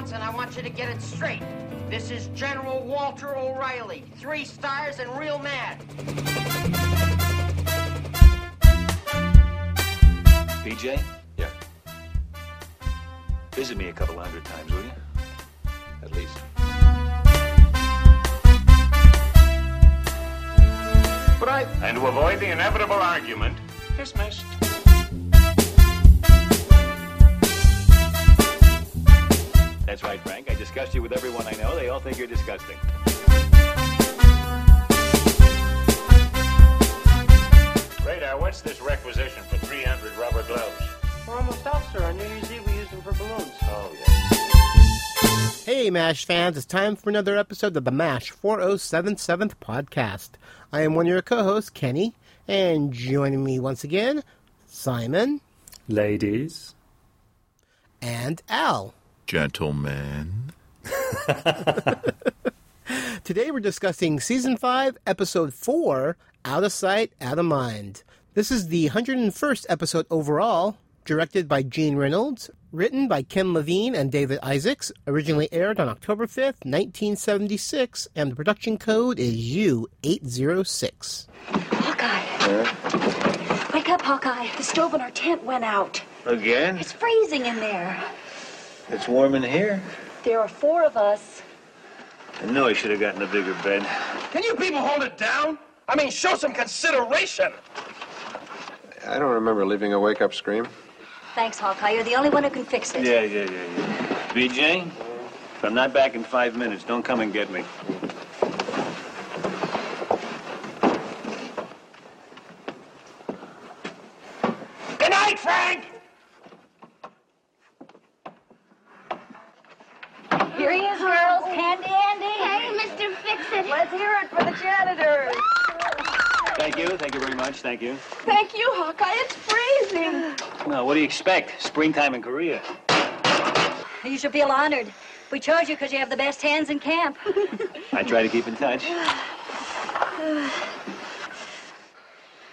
once, and I want you to get it straight. This is General Walter O'Reilly. Three stars and real mad. BJ, Yeah, visit me a couple hundred times, will you? at least. But I. And to avoid the inevitable argument, dismissed. That's right, Frank. I discussed you with everyone I know. They all think you're disgusting. Radar, what's this requisition for 300 rubber gloves? We're almost out, sir. On New Year's Eve, we use them for balloons. Oh, yeah. Hey, MASH fans, it's time for another episode of the MASH 4077th podcast. I am one of your co hosts, Kenny, and joining me once again, Simon Ladies. and Al. Gentlemen. Today we're discussing Season 5, Episode 4 Out of Sight, Out of Mind. This is the 101st episode overall, directed by Gene Reynolds, written by Ken Levine and David Isaacs, originally aired on October 5th, 1976, and the production code is U806. Hawkeye. Wake up, Hawkeye. The stove in our tent went out. Again? It's freezing in there. It's warm in here. There are four of us. I knew I should have gotten a bigger bed. Can you people hold it down? I mean, show some consideration. I don't remember leaving a wake up scream. Thanks, Hawkeye. You're the only one who can fix it. Yeah, yeah, yeah, yeah. BJ, if I'm not back in five minutes, don't come and get me. Good night, Frank! Here he is, girls. Handy Andy. Hey, Mr. Fix-It. Let's hear it for the janitor. Thank you, thank you very much, thank you. Thank you, Hawkeye. It's freezing. Well, what do you expect? Springtime in Korea. You should feel honored. We chose you because you have the best hands in camp. I try to keep in touch.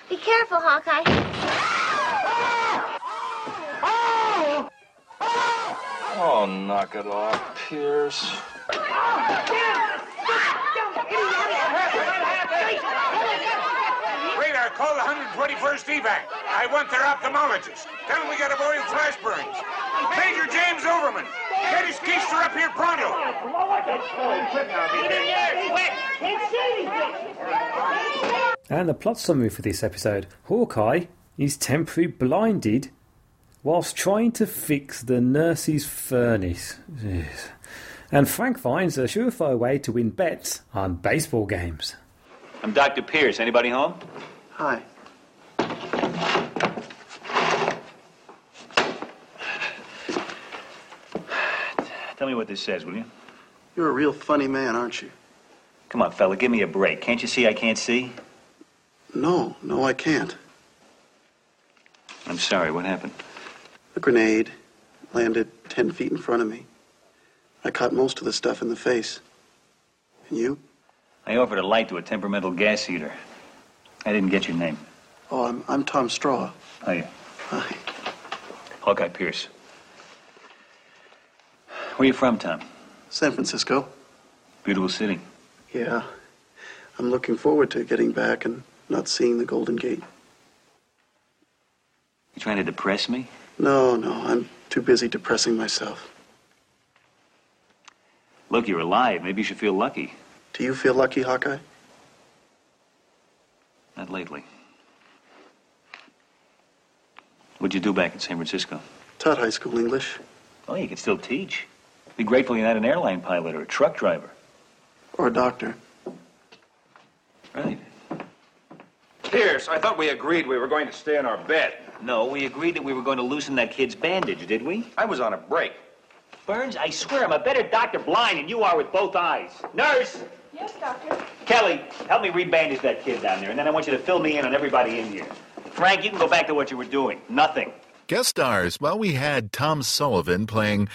Be careful, Hawkeye. Oh, knock it off, Pierce. Call the 121st evac. I want their ophthalmologist. Tell them we got a boy with flash burns. Major James Overman. Get his keister up here pronto. And the plot summary for this episode Hawkeye is temporarily blinded whilst trying to fix the nurse's furnace. Jeez. And Frank finds a surefire way to win bets on baseball games. I'm Dr. Pierce. Anybody home? Hi. Tell me what this says, will you? You're a real funny man, aren't you? Come on, fella, give me a break. Can't you see I can't see? No, no, I can't. I'm sorry, what happened? A grenade landed ten feet in front of me. I caught most of the stuff in the face. And you? I offered a light to a temperamental gas heater. I didn't get your name. Oh, I'm, I'm Tom Straw. Oh, yeah. Hi. Hawkeye Pierce. Where are you from, Tom? San Francisco. Beautiful city. Yeah. I'm looking forward to getting back and not seeing the Golden Gate. You trying to depress me? No, no, I'm too busy depressing myself. Look, you're alive. Maybe you should feel lucky. Do you feel lucky, Hawkeye? Not lately. What'd you do back in San Francisco? Taught high school English. Oh, you can still teach. Be grateful you're not an airline pilot or a truck driver. Or a doctor. Right. Pierce, I thought we agreed we were going to stay in our bed. No, we agreed that we were going to loosen that kid's bandage, did we? I was on a break. Burns, I swear I'm a better doctor blind than you are with both eyes. Nurse! Yes, doctor. Kelly, help me rebandage that kid down there, and then I want you to fill me in on everybody in here. Frank, you can go back to what you were doing. Nothing. Guest stars, well, we had Tom Sullivan playing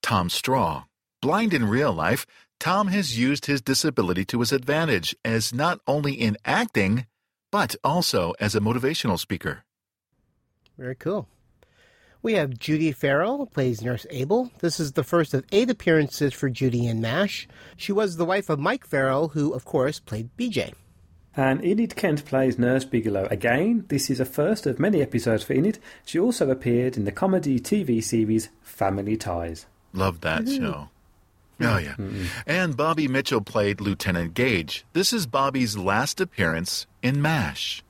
Tom Straw. Blind in real life, Tom has used his disability to his advantage as not only in acting, but also as a motivational speaker. Very cool. We have Judy Farrell, plays Nurse Abel. This is the first of eight appearances for Judy in MASH. She was the wife of Mike Farrell, who, of course, played BJ. And Enid Kent plays Nurse Bigelow. Again, this is a first of many episodes for Enid. She also appeared in the comedy TV series Family Ties. Love that show. Oh, yeah. And Bobby Mitchell played Lieutenant Gage. This is Bobby's last appearance in MASH.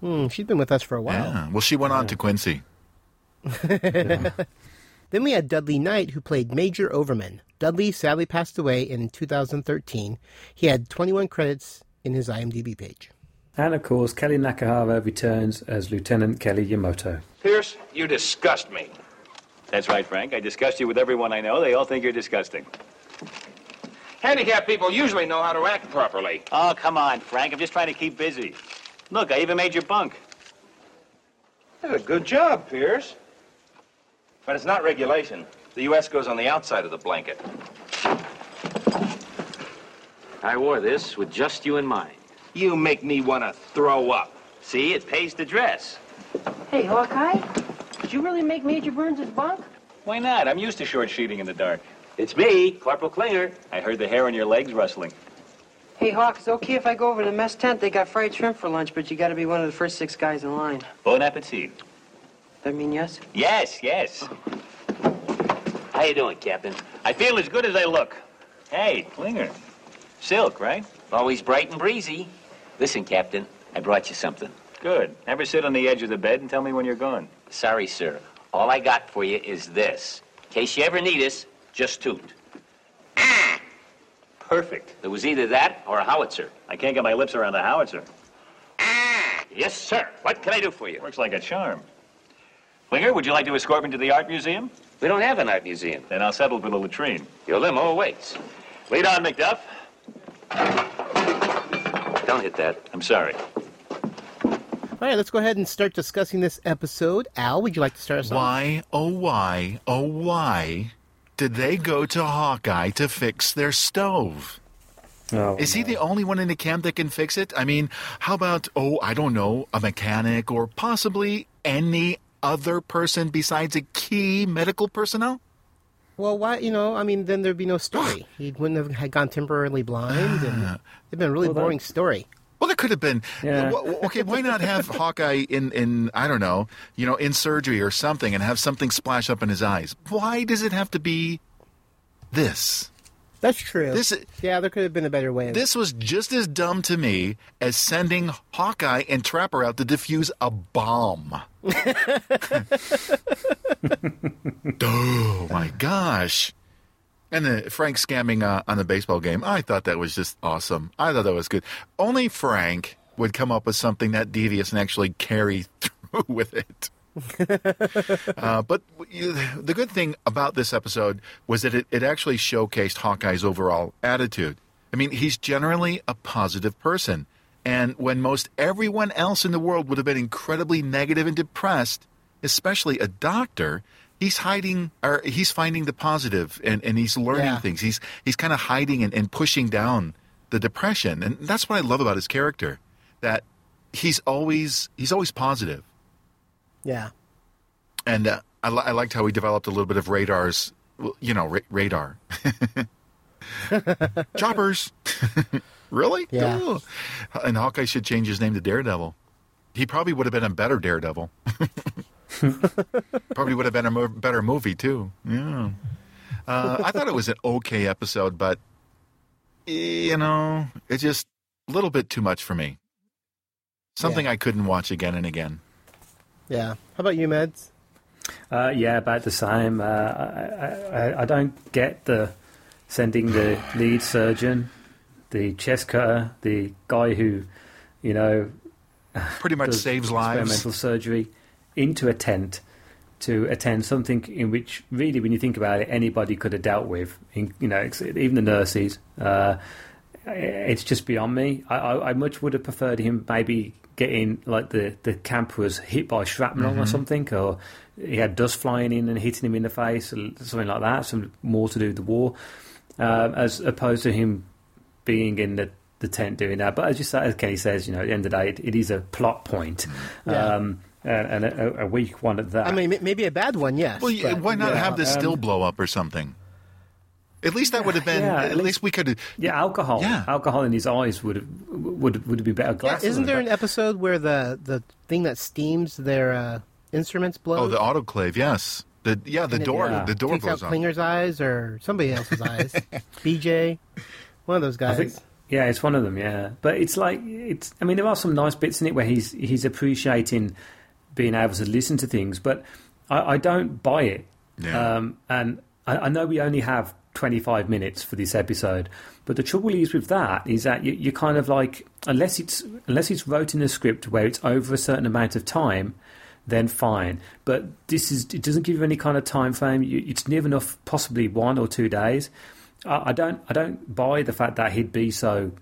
Hmm, she's been with us for a while. Yeah. Well, she went on to Quincy. Then we had Dudley Knight, who played Major Overman. Dudley sadly passed away in 2013. He had 21 credits in his IMDb page. And of course, Kellye Nakahara returns as Lieutenant Kellye Yamato. Pierce, you disgust me. That's right, Frank. I disgust you with everyone I know. They all think you're disgusting. Handicapped people usually know how to act properly. Oh, come on, Frank. I'm just trying to keep busy. Look, I even made your bunk. Did a good job, Pierce. But it's not regulation. The U.S. goes on the outside of the blanket. I wore this with just you in mind. You make me want to throw up. See, it pays to dress. Hey, Hawkeye, did you really make Major Burns' bunk? Why not? I'm used to short sheeting in the dark. It's me, Corporal Klinger. I heard the hair on your legs rustling. Hey, Hawk, it's okay if I go over to the mess tent. They got fried shrimp for lunch, but you gotta be one of the first six guys in line. Bon appetit. That mean yes? Yes, yes. How you doing, Captain? I feel as good as I look. Hey, Klinger. Silk, right? Always bright and breezy. Listen, Captain, I brought you something. Good. Never sit on the edge of the bed and tell me when you're gone. Sorry, sir. All I got for you is this. In case you ever need us, just toot. Ah! Perfect. It was either that or a howitzer. I can't get my lips around the howitzer. Ah! Yes, sir. What can I do for you? Works like a charm. Klinger, would you like to escort me to the art museum? We don't have an art museum. Then I'll settle for the latrine. Your limo awaits. Lead on, Macduff. Don't hit that. I'm sorry. All right, let's go ahead and start discussing this episode. Al, would you like to start us off? Why, oh, why, oh, why did they go to Hawkeye to fix their stove? Oh, Is he the only one in the camp that can fix it? I mean, how about, oh, I don't know, a mechanic or possibly any other person besides a key medical personnel? Well, why? You know, I mean, then there'd be no story. He wouldn't have had gone temporarily blind, and ah. it'd been a really Well, that- boring story. Well, there could have been. Yeah. Okay, why not have Hawkeye in, in I don't know, you know, in surgery or something, and have something splash up in his eyes? Why does it have to be this? That's true. This yeah, there could have been a better way. This was just as dumb to me as sending Hawkeye and Trapper out to defuse a bomb. oh my gosh! And the Frank scamming uh, on the baseball game, I thought that was just awesome. I thought that was good. Only Frank would come up with something that devious and actually carry through with it. uh, but the good thing about this episode was that it, it actually showcased Hawkeye's overall attitude. I mean, he's generally a positive person. And when most everyone else in the world would have been incredibly negative and depressed, especially a doctor, he's hiding or he's finding the positive and, and he's learning Yeah. things. He's he's kind of hiding and, and pushing down the depression. And that's what I love about his character. That he's always he's always positive. Yeah. And uh, I, li- I liked how he developed a little bit of radar's, you know, ra- radar. Choppers. really? Yeah. And Hawkeye should change his name to Daredevil. He probably would have been a better Daredevil. probably would have been a mo- better movie, too. Yeah. Uh, I thought it was an okay episode, but, you know, it's just a little bit too much for me. Something I couldn't watch again and again. Yeah. How about you, Meds? Uh, yeah, about the same. Uh, I, I, I don't get the sending the lead surgeon, the chest cutter, the guy who, you know, Pretty much does saves lives. experimental surgery into a tent to attend something in which, really, when you think about it, anybody could have dealt with. In, you know, even the nurses. Uh, it's just beyond me. I, I, I much would have preferred him maybe getting like the the camp was hit by shrapnel or Mhm. something, or he had dust flying in and hitting him in the face, or something like that. Some more to do with the war, um, as opposed to him being in the the tent doing that. But as you say, as Kenny says, you know, at the end of the day, it, it is a plot point. Yeah. Um, and, and a, a weak one at that. I mean, maybe a bad one, yes. Well, but- why not yeah, have this um, still blow up or something? At least that would have been. Yeah, at, at least, we could. have... yeah, alcohol. Yeah. alcohol in his eyes would have would would have been better. Yeah, isn't there an episode where the, the thing that steams their uh, instruments blows? Oh, the autoclave. Yes. The yeah, the And it, door. yeah. The door takes blows out up. Klinger's eyes or somebody else's eyes. BJ, one of those guys. I think, yeah, it's one of them. Yeah, but it's like it's. I mean, there are some nice bits in it where he's he's appreciating being able to listen to things, but I, I don't buy it. Yeah. Um, and I, I know we only have 25 minutes for this episode, but the trouble is with that is that you, you kind of like unless it's unless it's wrote in a script where it's over a certain amount of time. Then fine, but this is it doesn't give you any kind of time frame. You, it's near enough, possibly one or two days. I, I don't I don't buy the fact that he'd be so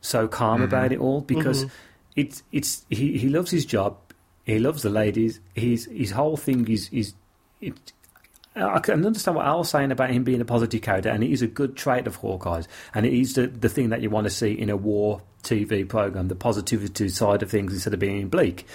so calm mm-hmm. about it all because mm-hmm. it's it's he, he loves his job, he loves the ladies. His his whole thing is is it, I can understand what Al's saying about him being a positive character, and it is a good trait of Hawkeye's, and it is the, the thing that you want to see in a war TV program, the positivity side of things instead of being bleak.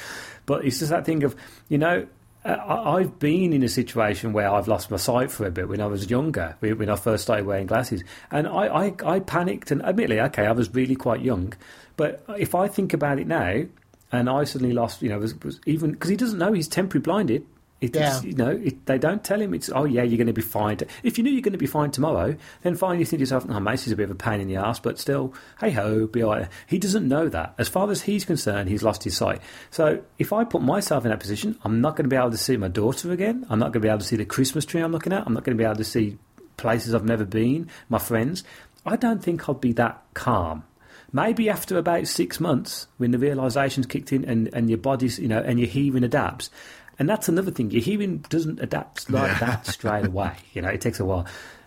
But it's just that thing of, you know, uh, I've been in a situation where I've lost my sight for a bit when I was younger, when I first started wearing glasses, and I, I, I panicked. And admittedly, okay, I was really quite young, but if I think about it now, and I suddenly lost, you know, was, was even because he doesn't know he's temporary blinded. It, Yeah. you know, it, they don't tell him it's, oh, yeah, you're going to be fine. If you knew you're going to be fine tomorrow, then fine, you think to yourself, oh, Macy's a bit of a pain in the ass, but still, hey ho, be all right. He doesn't know that. As far as he's concerned, he's lost his sight. So if I put myself in that position, I'm not going to be able to see my daughter again. I'm not going to be able to see the Christmas tree I'm looking at. I'm not going to be able to see places I've never been, my friends. I don't think I'd be that calm. Maybe after about six months, when the realization's kicked in and, and your body's, you know, and your hearing adapts. And that's another thing. Your hearing doesn't adapt like that straight away. You know, it takes a while.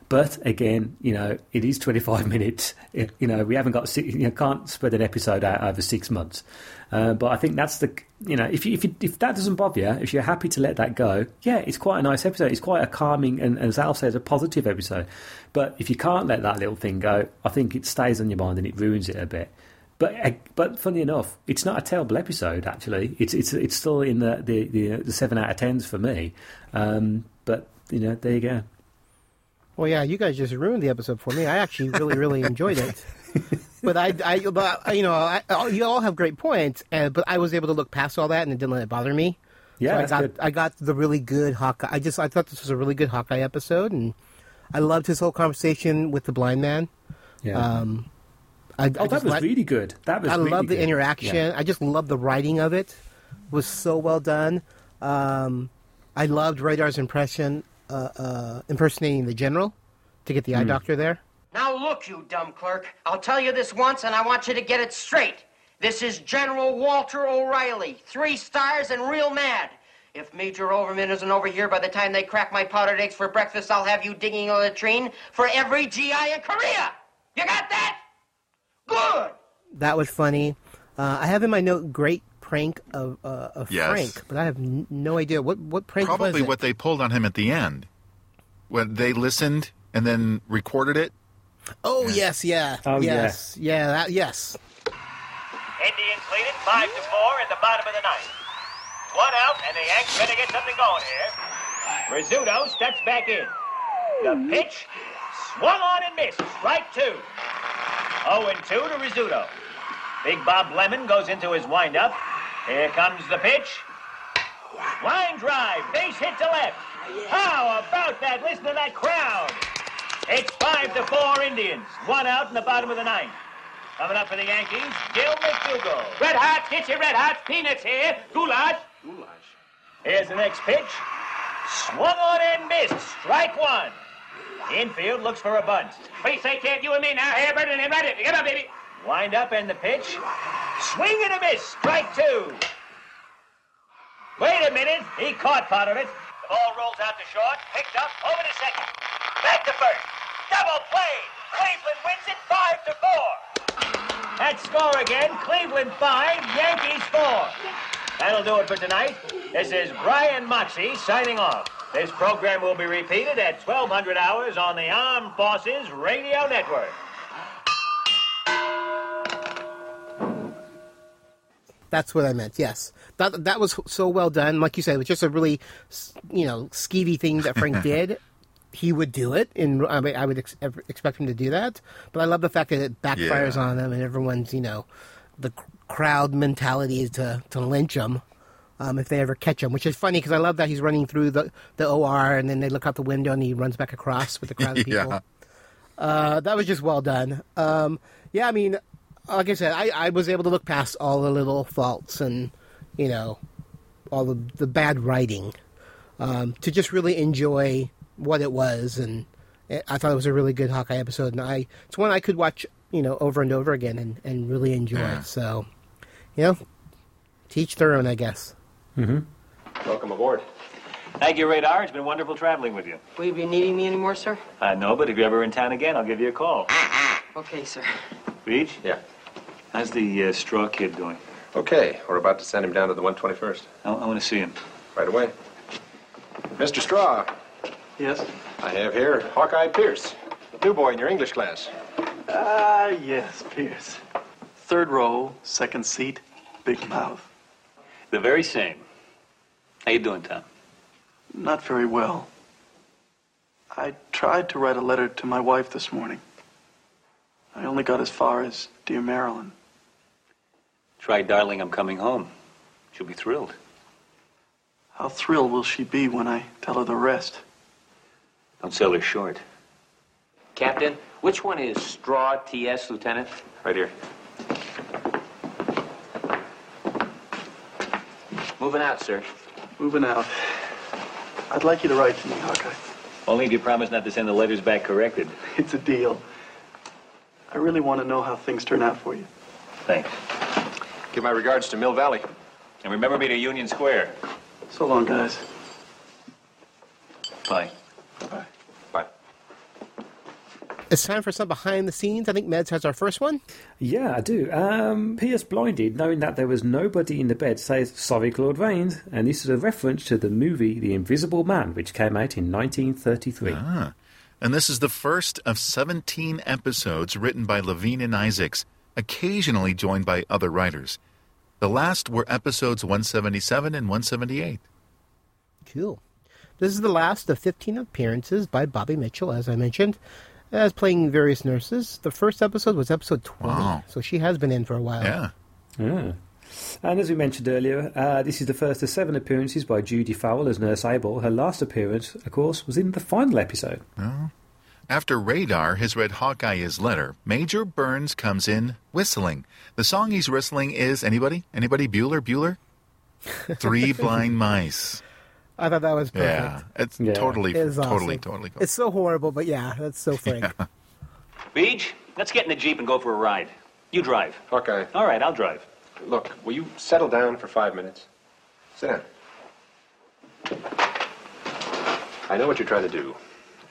But again, you know, it is 25 minutes. It- you know, we haven't got, you know, can't spread an episode out over six months. Uh, but I think that's the, you know, if you, if you, if that doesn't bother you, if you're happy to let that go, yeah, it's quite a nice episode. It's quite a calming and, as Al says, a positive episode. But if you can't let that little thing go, I think it stays on your mind and it ruins it a bit. But but funny enough, it's not a terrible episode. Actually, it's it's it's still in the the, the, the seven out of tens for me. Um, but you know, there you go. Well, yeah, you guys just ruined the episode for me. I actually really, really enjoyed it. But I, I, but you know, I, you all have great points, and but I was able to look past all that and it didn't let it bother me. Yeah, so I got, good. I got the really good Hawkeye. I just, I thought this was a really good Hawkeye episode, and I loved his whole conversation with the blind man. Yeah. Um, I, oh, I that was like- really good. That was. I really love the interaction. Yeah. I just love the writing of it. It was so well done. Um, I loved Radar's impression, uh, uh, impersonating the general to get the eye Hmm. doctor there. Now look, you dumb clerk. I'll tell you this once, and I want you to get it straight. This is General Walter O'Reilly, three stars and real mad. If Major Overman isn't over here by the time they crack my powdered eggs for breakfast, I'll have you digging a latrine for every GI in Korea. You got that? Good. That was funny. Uh, I have in my note great prank of, uh, of Yes. Frank, but I have n- no idea what what prank was Probably what they pulled on him at the end. When they listened and then recorded it. Oh yes, yeah, Oh, yes, yeah, that, yes. Indians leading five to four in the bottom of the ninth. One out, and the Yanks better get something going here. Rizzuto steps back in. The pitch swung on and missed. Strike two. 0 and 2 to Rizzuto. Big Bob Lemon goes into his windup. Here comes the pitch. Line drive, base hit to left. How about that? Listen to that crowd. It's five to four Indians. One out in the bottom of the ninth. Coming up for the Yankees, Gil McDougald. Red hot, get your red hot. Peanuts here. Goulash. Goulash. Here's the next pitch. Swung on and missed. Strike one. Infield looks for a bunt. Please say can't you and me now. Here, Burton, and ready. Get up, baby. Wind up and the pitch. Swing and a miss. Strike two. Wait a minute. He caught part of it. The ball rolls out to short. Picked up. Over to second. Back to first. Double play. Cleveland wins it five to four. That score again. Cleveland five. Yankees four. That'll do it for tonight. This is Brian Moxie signing off. This program will be repeated at 1200 hours on the Armed Forces Radio Network. That's what I meant. Yes, that that was so well done. Like you said, it was just a really, you know, skeevy thing that Frank did. He would do it, and I, mean, I would ex- expect him to do that. But I love the fact that it backfires Yeah. on him, and everyone's, you know, the c- crowd mentality is to to lynch him um, if they ever catch him. Which is funny because I love that he's running through the the OR, and then they look out the window, and he runs back across with the crowd of people. Yeah. Uh, that was just well done. Um, yeah, I mean, like I said, I, I was able to look past all the little faults and, you know, all the, the bad writing um, to just really enjoy what it was. And it, I thought it was a really good Hawkeye episode. And I it's one I could watch, you know, over and over again and, and really enjoy. Yeah. So, you know, teach their own, I guess. Welcome aboard. Thank you, Radar. It's been wonderful traveling with you. Will you be needing me anymore, sir? I know, but if you're ever in town again, I'll give you a call. Okay, sir. Beej? Yeah. How's the uh, straw kid doing? Okay, we're about to send him down to the 121st. I, I want to see him. Right away. Mr. Straw, Yes? I have here Hawkeye Pierce, new boy in your English class. Ah, yes, Pierce. Third row, second seat, big mouth. The very same. How you doing, Tom? Not very well. I tried to write a letter to my wife this morning. I only got as far as Dear Marilyn. Try, darling, I'm coming home. She'll be thrilled. How thrilled will she be when I tell her the rest? Don't sell her short. Captain, which one is Straw TS, Lieutenant? Right here. Moving out, sir. Moving out. I'd like you to write to me, Hawkeye. Only if you promise not to send the letters back corrected. It's a deal. I really want to know how things turn out for you. Thanks. Give my regards to Mill Valley. And remember me to Union Square. So long, guys. Bye. Bye. Bye. It's time for some behind the scenes. I think Meds has our first one. Yeah, I do. Um, Pierce blinded, knowing that there was nobody in the bed, says, Sorry, Claude Rains. And this is a reference to the movie The Invisible Man, which came out in 1933. Ah. And this is the first of 17 episodes written by Levine and Isaacs, occasionally joined by other writers. The last were episodes 177 and 178. Cool. This is the last of 15 appearances by Bobby Mitchell, as I mentioned, as playing various nurses. The first episode was episode 20, Wow. so she has been in for a while. Yeah. Yeah. And as we mentioned earlier, uh, this is the first of seven appearances by Judy Farrell as Nurse Abel. Her last appearance, of course, was in the final episode. After Radar has read Hawkeye's letter, Major Burns comes in whistling. The song he's whistling is anybody? Anybody? Bueller? Bueller? Three Blind Mice. I thought that was perfect. Yeah, it's Yeah. totally, It is totally, awesome. totally cool. It's so horrible, but yeah, that's so Frank. Beej, let's get in the Jeep and go for a ride. You drive. Okay. All right, I'll drive. look, will you settle down for five minutes? Sit down. I know what you're trying to do,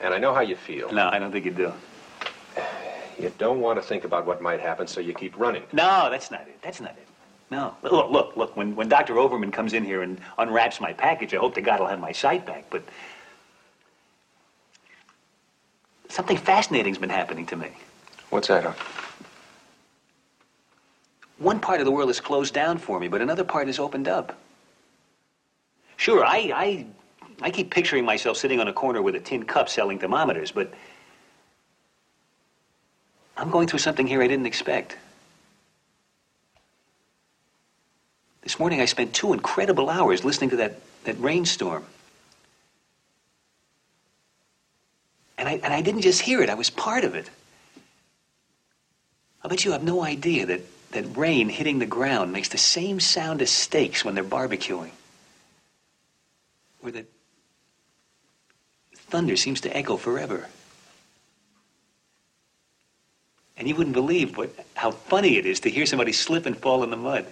and I know how you feel. No, I don't think you do. You don't want to think about what might happen, so you keep running. No, that's not it. That's not it. No. Look, look, look. When, when Dr. Overman comes in here and unwraps my package, I hope to God I'll have my sight back. But something fascinating's been happening to me. What's that, Huck? One part of the world is closed down for me, but another part is opened up. Sure, I, I, I keep picturing myself sitting on a corner with a tin cup selling thermometers, but I'm going through something here I didn't expect. This morning I spent two incredible hours listening to that, that rainstorm. And I, and I didn't just hear it, I was part of it. I bet you have no idea that, that rain hitting the ground makes the same sound as steaks when they're barbecuing. Or that thunder seems to echo forever. And you wouldn't believe what, how funny it is to hear somebody slip and fall in the mud.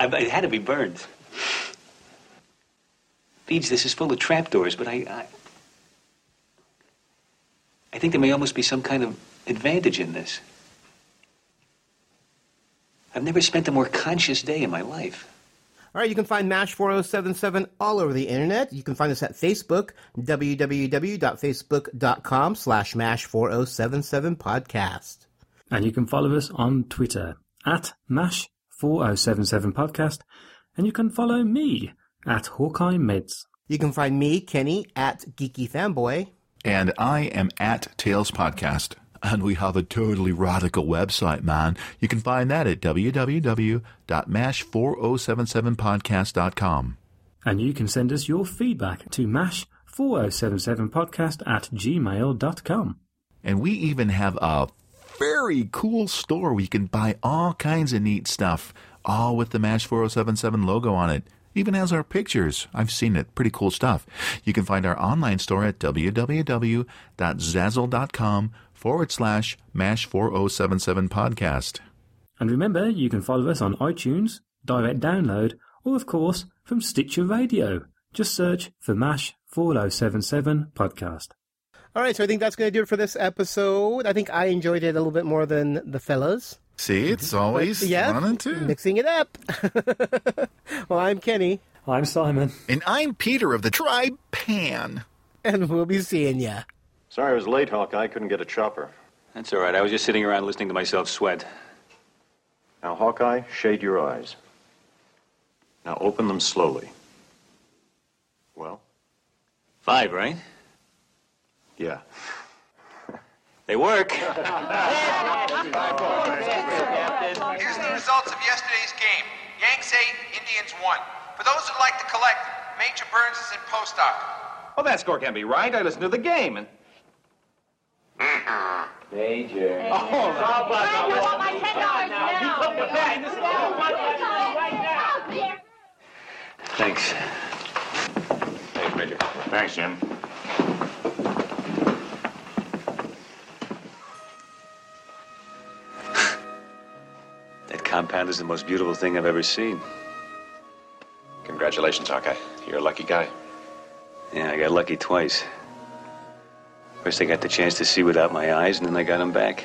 I, it had to be burned. Beej, this is full of trapdoors, but I, I, I think there may almost be some kind of advantage in this. I've never spent a more conscious day in my life. All right, you can find MASH 4077 all over the internet. You can find us at Facebook, www.facebook.com slash MASH 4077 podcast. And you can follow us on Twitter at 4077podcast, and you can follow me at Hawkeye Mids. You can find me, Kenny, at Geeky Fanboy. And I am at Tales Podcast. And we have a totally radical website, man. You can find that at www.mash4077podcast.com. And you can send us your feedback to mash4077podcast at gmail.com. And we even have a very cool store where you can buy all kinds of neat stuff, all with the MASH 4077 logo on it. Even has our pictures. I've seen it. Pretty cool stuff. You can find our online store at www.zazzle.com forward slash MASH 4077 podcast. And remember, you can follow us on iTunes, direct download, or of course from Stitcher Radio. Just search for MASH 4077 podcast. All right, so I think that's going to do it for this episode. I think I enjoyed it a little bit more than the fellas. See, it's always But, yeah, one and two. Mixing it up. well, I'm Kenny. I'm Simon. And I'm Peter of the tribe Pan. And we'll be seeing ya. Sorry I was late, Hawkeye. I couldn't get a chopper. That's all right. I was just sitting around listening to myself sweat. Now, Hawkeye, shade your eyes. Now open them slowly. Well? Five, right? Yeah. They work. Here's the results of yesterday's game. Yanks 8, Indians 1. For those who'd like to collect, Major Burns is in post-op. Well, that score can't be right. I listened to the game and. Major. Oh, how about I want my ten dollars now. You put the bet. This is all money right now. Thanks. Hey, Major. Thanks, Jim. Compound is the most beautiful thing I've ever seen. Congratulations, Hawkeye. You're a lucky guy. Yeah, I got lucky twice. First, I got the chance to see without my eyes, and then I got them back.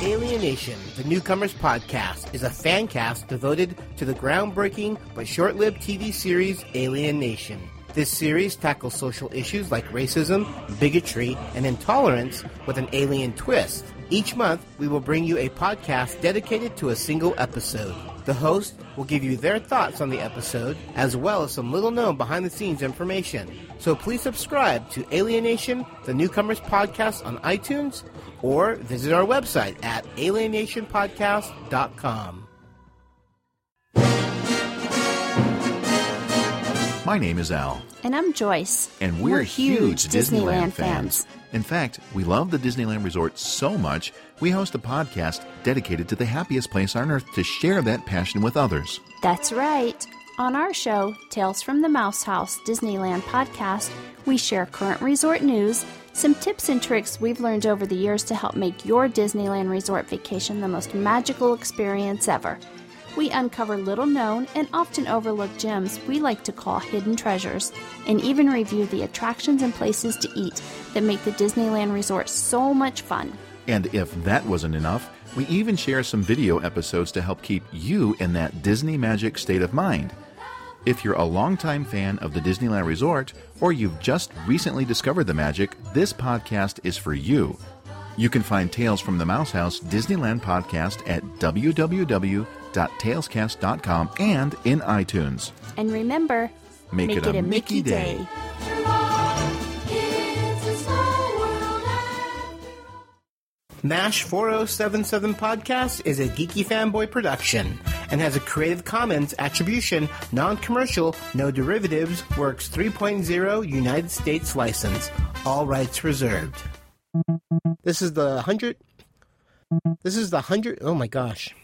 Alienation, the Newcomers Podcast, is a fan cast devoted to the groundbreaking but short lived TV series Alien Nation. This series tackles social issues like racism, bigotry, and intolerance with an alien twist. Each month, we will bring you a podcast dedicated to a single episode. The host will give you their thoughts on the episode, as well as some little known behind the scenes information. So please subscribe to Alienation, the Newcomers Podcast on iTunes, or visit our website at alienationpodcast.com. My name is Al, And I'm Joyce. and we're, huge Disneyland, fans. In fact, we love the Disneyland Resort so much, we host a podcast dedicated to the happiest place on earth to share that passion with others. That's right. On our show, Tales from the Mouse House Disneyland podcast, we share current resort news, some tips and tricks we've learned over the years to help make your Disneyland resort vacation the most magical experience ever. We uncover little known and often overlooked gems we like to call hidden treasures, and even review the attractions and places to eat that make the Disneyland resort so much fun. And if that wasn't enough, we even share some video episodes to help keep you in that Disney magic state of mind. If you're a longtime fan of the Disneyland Resort, or you've just recently discovered the magic, this podcast is for you. You can find Tales from the Mouse House Disneyland podcast at podcast.talescast.com and in iTunes. And remember, make, make it, it, a, Mickey, Mickey day. day. MASH 4077 Podcast is a geeky fanboy production and has a Creative Commons Attribution, Non Commercial, No Derivatives, Works 3.0 United States license. All rights reserved. This is the 100. This is the 100. Oh my gosh.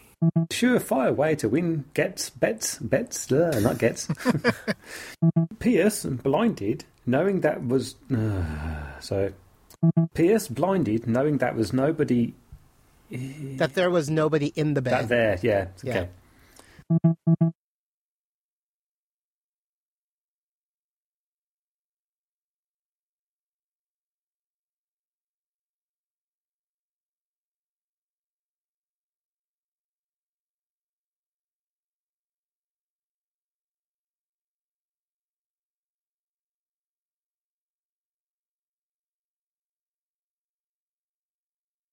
Surefire way to win gets bets bets uh, not gets. Pierce blinded, knowing that was uh, so. Pierce blinded, knowing that was nobody. That there was nobody in the bed. That there, yeah, Yeah. okay.